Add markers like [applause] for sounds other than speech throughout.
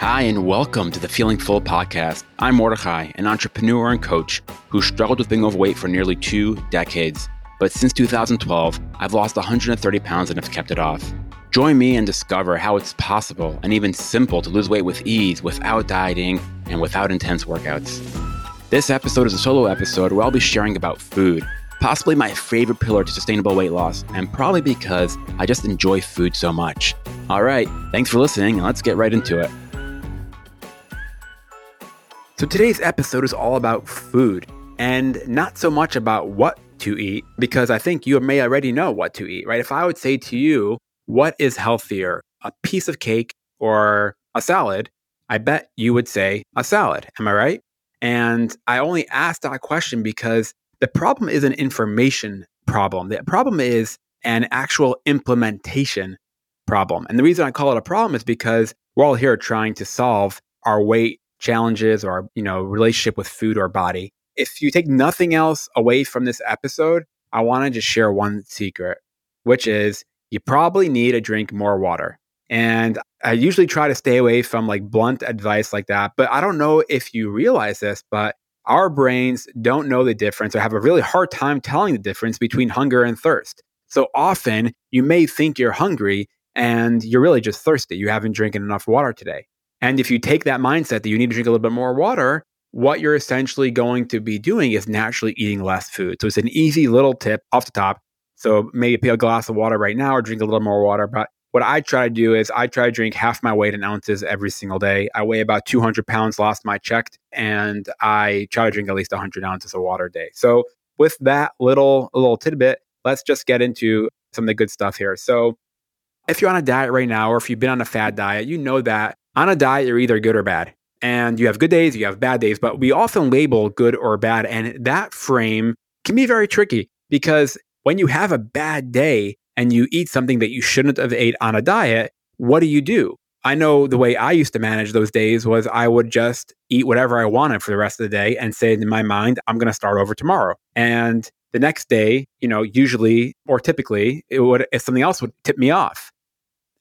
Hi, and welcome to the Feeling Full podcast. I'm Mordechai, an entrepreneur and coach who struggled with being overweight for nearly two decades. But since 2012, I've lost 130 pounds and have kept it off. Join me and discover how it's possible and even simple to lose weight with ease without dieting and without intense workouts. This episode is a solo episode where I'll be sharing about food, possibly my favorite pillar to sustainable weight loss, and probably because I just enjoy food so much. All right, thanks for listening, and let's get right into it. So today's episode is all about food and not so much about what to eat, because I think you may already know what to eat, right? If I would say to you, what is healthier, a piece of cake or a salad? I bet you would say a salad. Am I right? And I only asked that question because the problem is an information problem. The problem is an actual implementation problem. And the reason I call it a problem is because we're all here trying to solve our weight challenges or you know relationship with food or body. If you take nothing else away from this episode i want to just share one secret which is you probably need to drink more water. And i usually try to stay away from like blunt advice like that but i don't know if you realize this but our brains don't know the difference or have a really hard time telling the difference between hunger and thirst. So often you may think you're hungry and you're really just thirsty. You haven't drinking enough water today and if you take that mindset that you need to drink a little bit more water, what you're essentially going to be doing is naturally eating less food. So it's an easy little tip off the top. So maybe a glass of water right now or drink a little more water. But what I try to do is I try to drink half my weight in ounces every single day. I weigh about 200 pounds time I checked, and I try to drink at least 100 ounces of water a day. So with that little little tidbit, let's just get into some of the good stuff here. So if you're on a diet right now, or if you've been on a fad diet, you know that on a diet, you're either good or bad. And you have good days, you have bad days, but we often label good or bad. And that frame can be very tricky because when you have a bad day and you eat something that you shouldn't have ate on a diet, what do you do? I know the way I used to manage those days was I would just eat whatever I wanted for the rest of the day and say in my mind, I'm going to start over tomorrow. And the next day, you know, usually or typically, it would if something else would tip me off.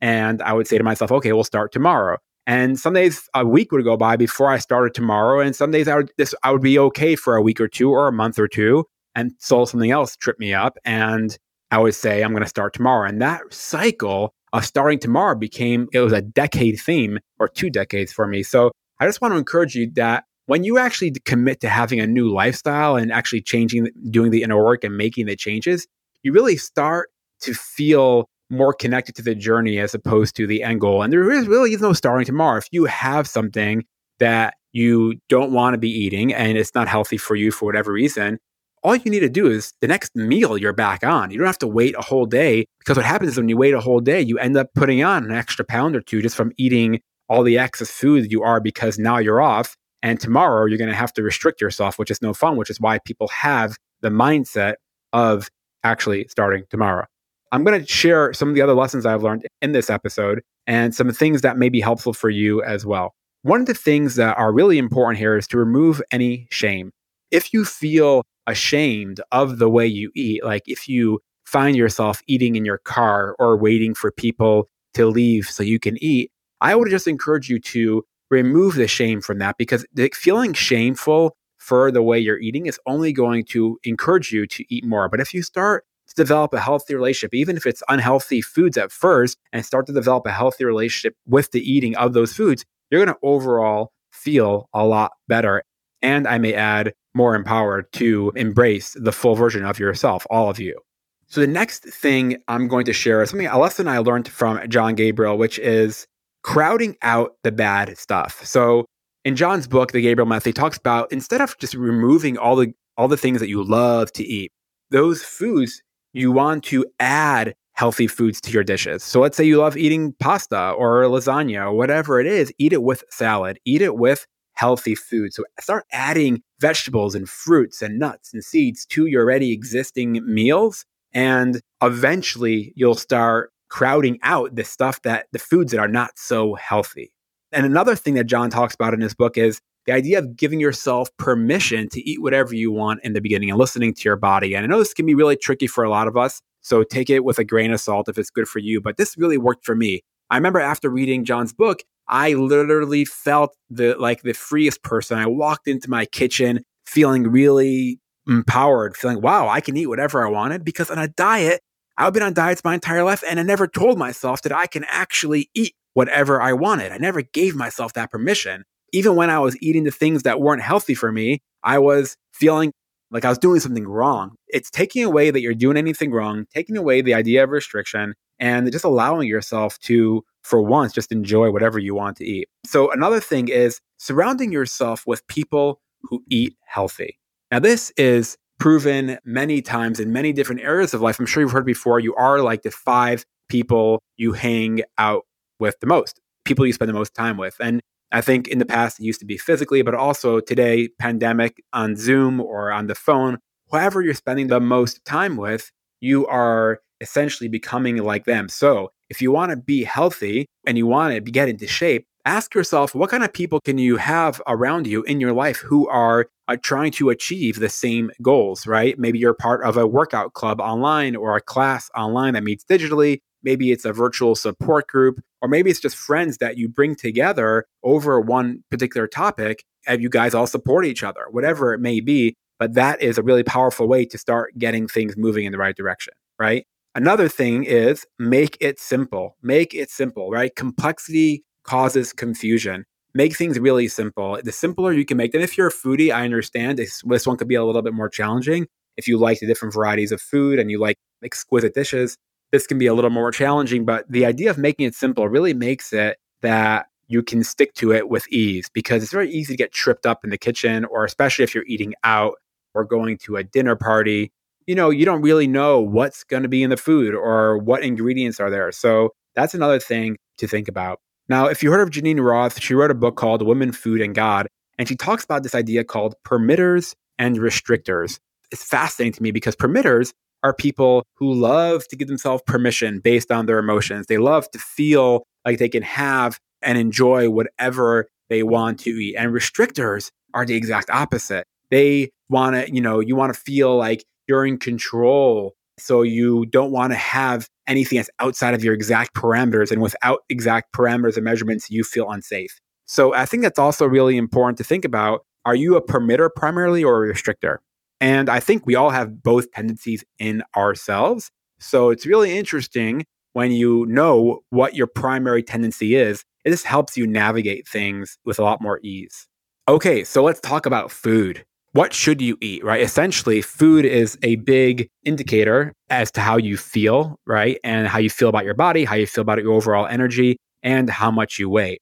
And I would say to myself, okay, we'll start tomorrow. And some days a week would go by before I started tomorrow. And some days I would this I would be okay for a week or two or a month or two. And so something else tripped me up. And I would say, I'm going to start tomorrow. And that cycle of starting tomorrow became it was a decade theme or two decades for me. So I just want to encourage you that when you actually commit to having a new lifestyle and actually changing, doing the inner work and making the changes, you really start to feel more connected to the journey as opposed to the end goal. And there is really no starting tomorrow. If you have something that you don't want to be eating and it's not healthy for you for whatever reason, all you need to do is the next meal you're back on. You don't have to wait a whole day because what happens is when you wait a whole day, you end up putting on an extra pound or two just from eating all the excess food you are because now you're off. And tomorrow you're going to have to restrict yourself, which is no fun, which is why people have the mindset of actually starting tomorrow. I'm going to share some of the other lessons I've learned in this episode and some things that may be helpful for you as well. One of the things that are really important here is to remove any shame. If you feel ashamed of the way you eat, like if you find yourself eating in your car or waiting for people to leave so you can eat, I would just encourage you to remove the shame from that because feeling shameful for the way you're eating is only going to encourage you to eat more. But if you start develop a healthy relationship, even if it's unhealthy foods at first, and start to develop a healthy relationship with the eating of those foods, you're going to overall feel a lot better. And I may add, more empowered to embrace the full version of yourself, all of you. So the next thing I'm going to share is something a lesson I learned from Jon Gabriel, which is crowding out the bad stuff. So in Jon's book, The Gabriel Method, he talks about instead of just removing all the all the things that you love to eat, those foods you want to add healthy foods to your dishes. So let's say you love eating pasta or lasagna or whatever it is, eat it with salad, eat it with healthy food. So start adding vegetables and fruits and nuts and seeds to your already existing meals. And eventually you'll start crowding out the stuff that the foods that are not so healthy. And another thing that Jon talks about in his book is the idea of giving yourself permission to eat whatever you want in the beginning and listening to your body. And I know this can be really tricky for a lot of us. So take it with a grain of salt if it's good for you. But this really worked for me. I remember after reading Jon's book, I literally felt the like the freest person. I walked into my kitchen feeling really empowered, feeling, wow, I can eat whatever I wanted because on a diet, I've been on diets my entire life and I never told myself that I can actually eat whatever I wanted. I never gave myself that permission. Even when I was eating the things that weren't healthy for me, I was feeling like I was doing something wrong. It's taking away that you're doing anything wrong, taking away the idea of restriction, and just allowing yourself to, for once, just enjoy whatever you want to eat. So, another thing is surrounding yourself with people who eat healthy. Now, this is proven many times in many different areas of life. I'm sure you've heard before, you are like the five people you hang out with the most, people you spend the most time with. And I think in the past it used to be physically, but also today, pandemic on Zoom or on the phone, whoever you're spending the most time with, you are essentially becoming like them. So if you want to be healthy and you want to get into shape, ask yourself what kind of people can you have around you in your life who are uh, trying to achieve the same goals, right? Maybe you're part of a workout club online or a class online that meets digitally. Maybe it's a virtual support group, or maybe it's just friends that you bring together over one particular topic and you guys all support each other, whatever it may be. But that is a really powerful way to start getting things moving in the right direction, right? Another thing is make it simple. Make it simple, right? Complexity causes confusion. Make things really simple. The simpler you can make them, if you're a foodie, I understand this, this one could be a little bit more challenging. If you like the different varieties of food and you like exquisite dishes, this can be a little more challenging, but the idea of making it simple really makes it that you can stick to it with ease because it's very easy to get tripped up in the kitchen, or especially if you're eating out or going to a dinner party. You know, you don't really know what's going to be in the food or what ingredients are there. So that's another thing to think about. Now, if you heard of Geneen Roth, she wrote a book called Women, Food, and God, and she talks about this idea called permitters and restrictors. It's fascinating to me because permitters are people who love to give themselves permission based on their emotions. They love to feel like they can have and enjoy whatever they want to eat. And restrictors are the exact opposite. They want to, you know, you want to feel like you're in control. So you don't want to have anything that's outside of your exact parameters. And without exact parameters and measurements, you feel unsafe. So I think that's also really important to think about. Are you a permitter primarily or a restrictor? And I think we all have both tendencies in ourselves. So it's really interesting when you know what your primary tendency is. It just helps you navigate things with a lot more ease. Okay, so let's talk about food. What should you eat, right? Essentially, food is a big indicator as to how you feel, right? And how you feel about your body, how you feel about your overall energy, and how much you weigh.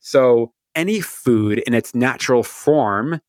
So, any food in its natural form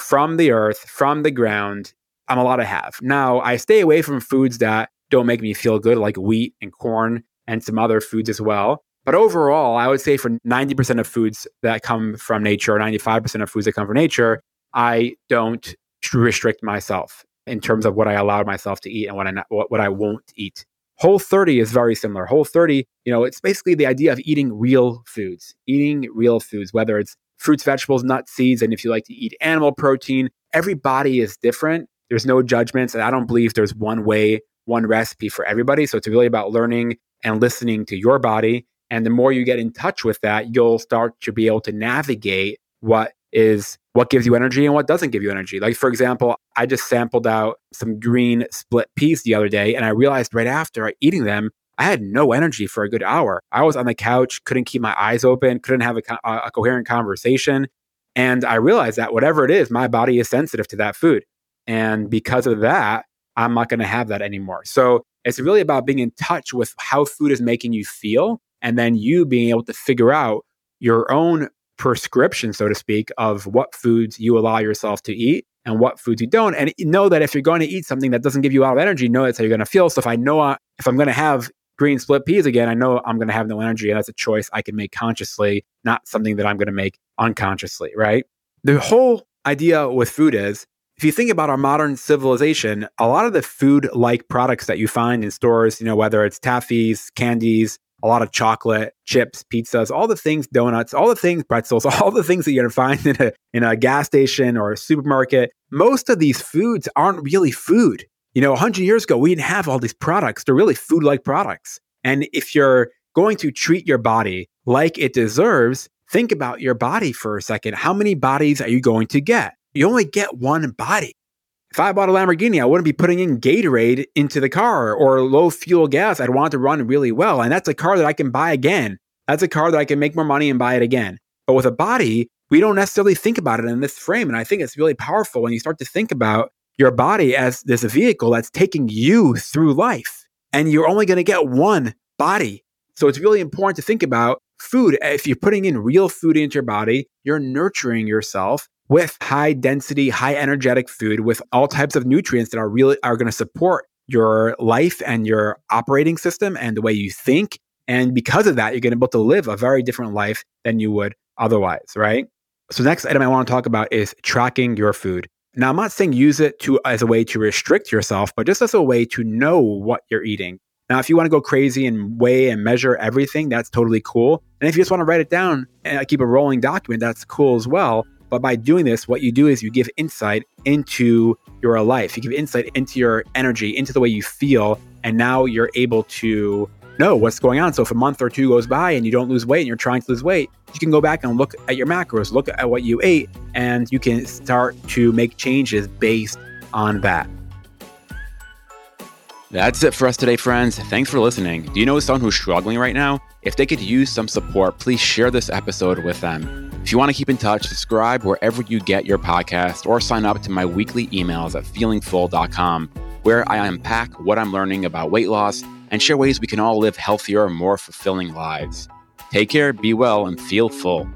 from the earth, from the ground, I'm allowed to have. Now, I stay away from foods that don't make me feel good, like wheat and corn and some other foods as well. But overall, I would say for 90% of foods that come from nature, or 95% of foods that come from nature, I don't restrict myself in terms of what I allow myself to eat and what I, not, what I won't eat. Whole 30 is very similar. Whole 30, you know, it's basically the idea of eating real foods, eating real foods, whether it's fruits, vegetables, nuts, seeds. And if you like to eat animal protein, every body is different. There's no judgments. And I don't believe there's one way, one recipe for everybody. So it's really about learning and listening to your body. And the more you get in touch with that, you'll start to be able to navigate what is what gives you energy and what doesn't give you energy. Like, for example, I just sampled out some green split peas the other day, and I realized right after eating them, I had no energy for a good hour. I was on the couch, couldn't keep my eyes open, couldn't have a, a coherent conversation. And I realized that whatever it is, my body is sensitive to that food. And because of that, I'm not going to have that anymore. So it's really about being in touch with how food is making you feel. And then you being able to figure out your own prescription, so to speak, of what foods you allow yourself to eat and what foods you don't. And know that if you're going to eat something that doesn't give you a lot of energy, know that's how you're going to feel. So if I know I, if I'm going to have green split peas again, I know I'm going to have no energy. And that's a choice I can make consciously, not something that I'm going to make unconsciously, right? The whole idea with food is if you think about our modern civilization, a lot of the food like products that you find in stores, you know, whether it's taffies, candies, a lot of chocolate, chips, pizzas, all the things, donuts, all the things, pretzels, [laughs] all the things that you're going to find in a, in a gas station or a supermarket, most of these foods aren't really food. You know, 100 years ago, we didn't have all these products. They're really food like products. And if you're going to treat your body like it deserves, think about your body for a second. How many bodies are you going to get? You only get one body. If I bought a Lamborghini, I wouldn't be putting in Gatorade into the car or low fuel gas. I'd want to run really well. And that's a car that I can buy again. That's a car that I can make more money and buy it again. But with a body, we don't necessarily think about it in this frame. And I think it's really powerful when you start to think about your body as this vehicle that's taking you through life. And you're only going to get one body. So it's really important to think about food. If you're putting in real food into your body, you're nurturing yourself with high density, high energetic food with all types of nutrients that are really are going to support your life and your operating system and the way you think. And because of that, you're going to be able to live a very different life than you would otherwise, right? So next item I want to talk about is tracking your food. Now, I'm not saying use it to as a way to restrict yourself, but just as a way to know what you're eating. Now, if you want to go crazy and weigh and measure everything, that's totally cool. And if you just want to write it down and uh, keep a rolling document, that's cool as well. But by doing this, what you do is you give insight into your life. You give insight into your energy, into the way you feel. And now you're able to know what's going on. So if a month or two goes by and you don't lose weight and you're trying to lose weight, you can go back and look at your macros, look at what you ate, and you can start to make changes based on that. That's it for us today, friends. Thanks for listening. Do you know someone who's struggling right now? If they could use some support, please share this episode with them. If you want to keep in touch, subscribe wherever you get your podcast or sign up to my weekly emails at feelingfull.com, where I unpack what I'm learning about weight loss and share ways we can all live healthier, more fulfilling lives. Take care, be well, and feel full.